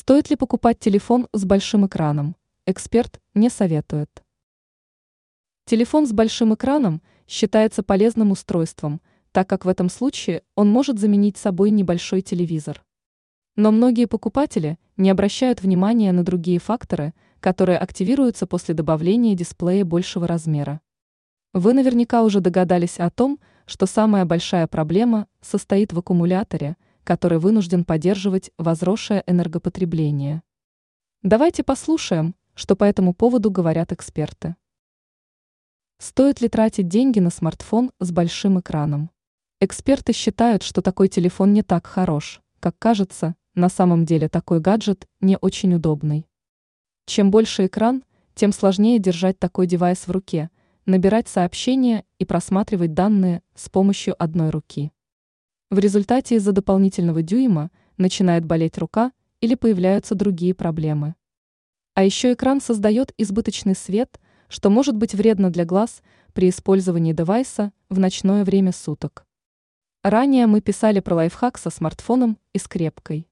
Стоит ли покупать телефон с большим экраном? Эксперт не советует. Телефон с большим экраном считается полезным устройством, так как в этом случае он может заменить собой небольшой телевизор. Но многие покупатели не обращают внимания на другие факторы, которые активируются после добавления дисплея большего размера. Вы наверняка уже догадались о том, что самая большая проблема состоит в аккумуляторе – который вынужден поддерживать возросшее энергопотребление. Давайте послушаем, что по этому поводу говорят эксперты. Стоит ли тратить деньги на смартфон с большим экраном? Эксперты считают, что такой телефон не так хорош, как кажется, на самом деле такой гаджет не очень удобный. Чем больше экран, тем сложнее держать такой девайс в руке, набирать сообщения и просматривать данные с помощью одной руки. В результате из-за дополнительного дюйма начинает болеть рука или появляются другие проблемы. А еще экран создает избыточный свет, что может быть вредно для глаз при использовании девайса в ночное время суток. Ранее мы писали про лайфхак со смартфоном и скрепкой.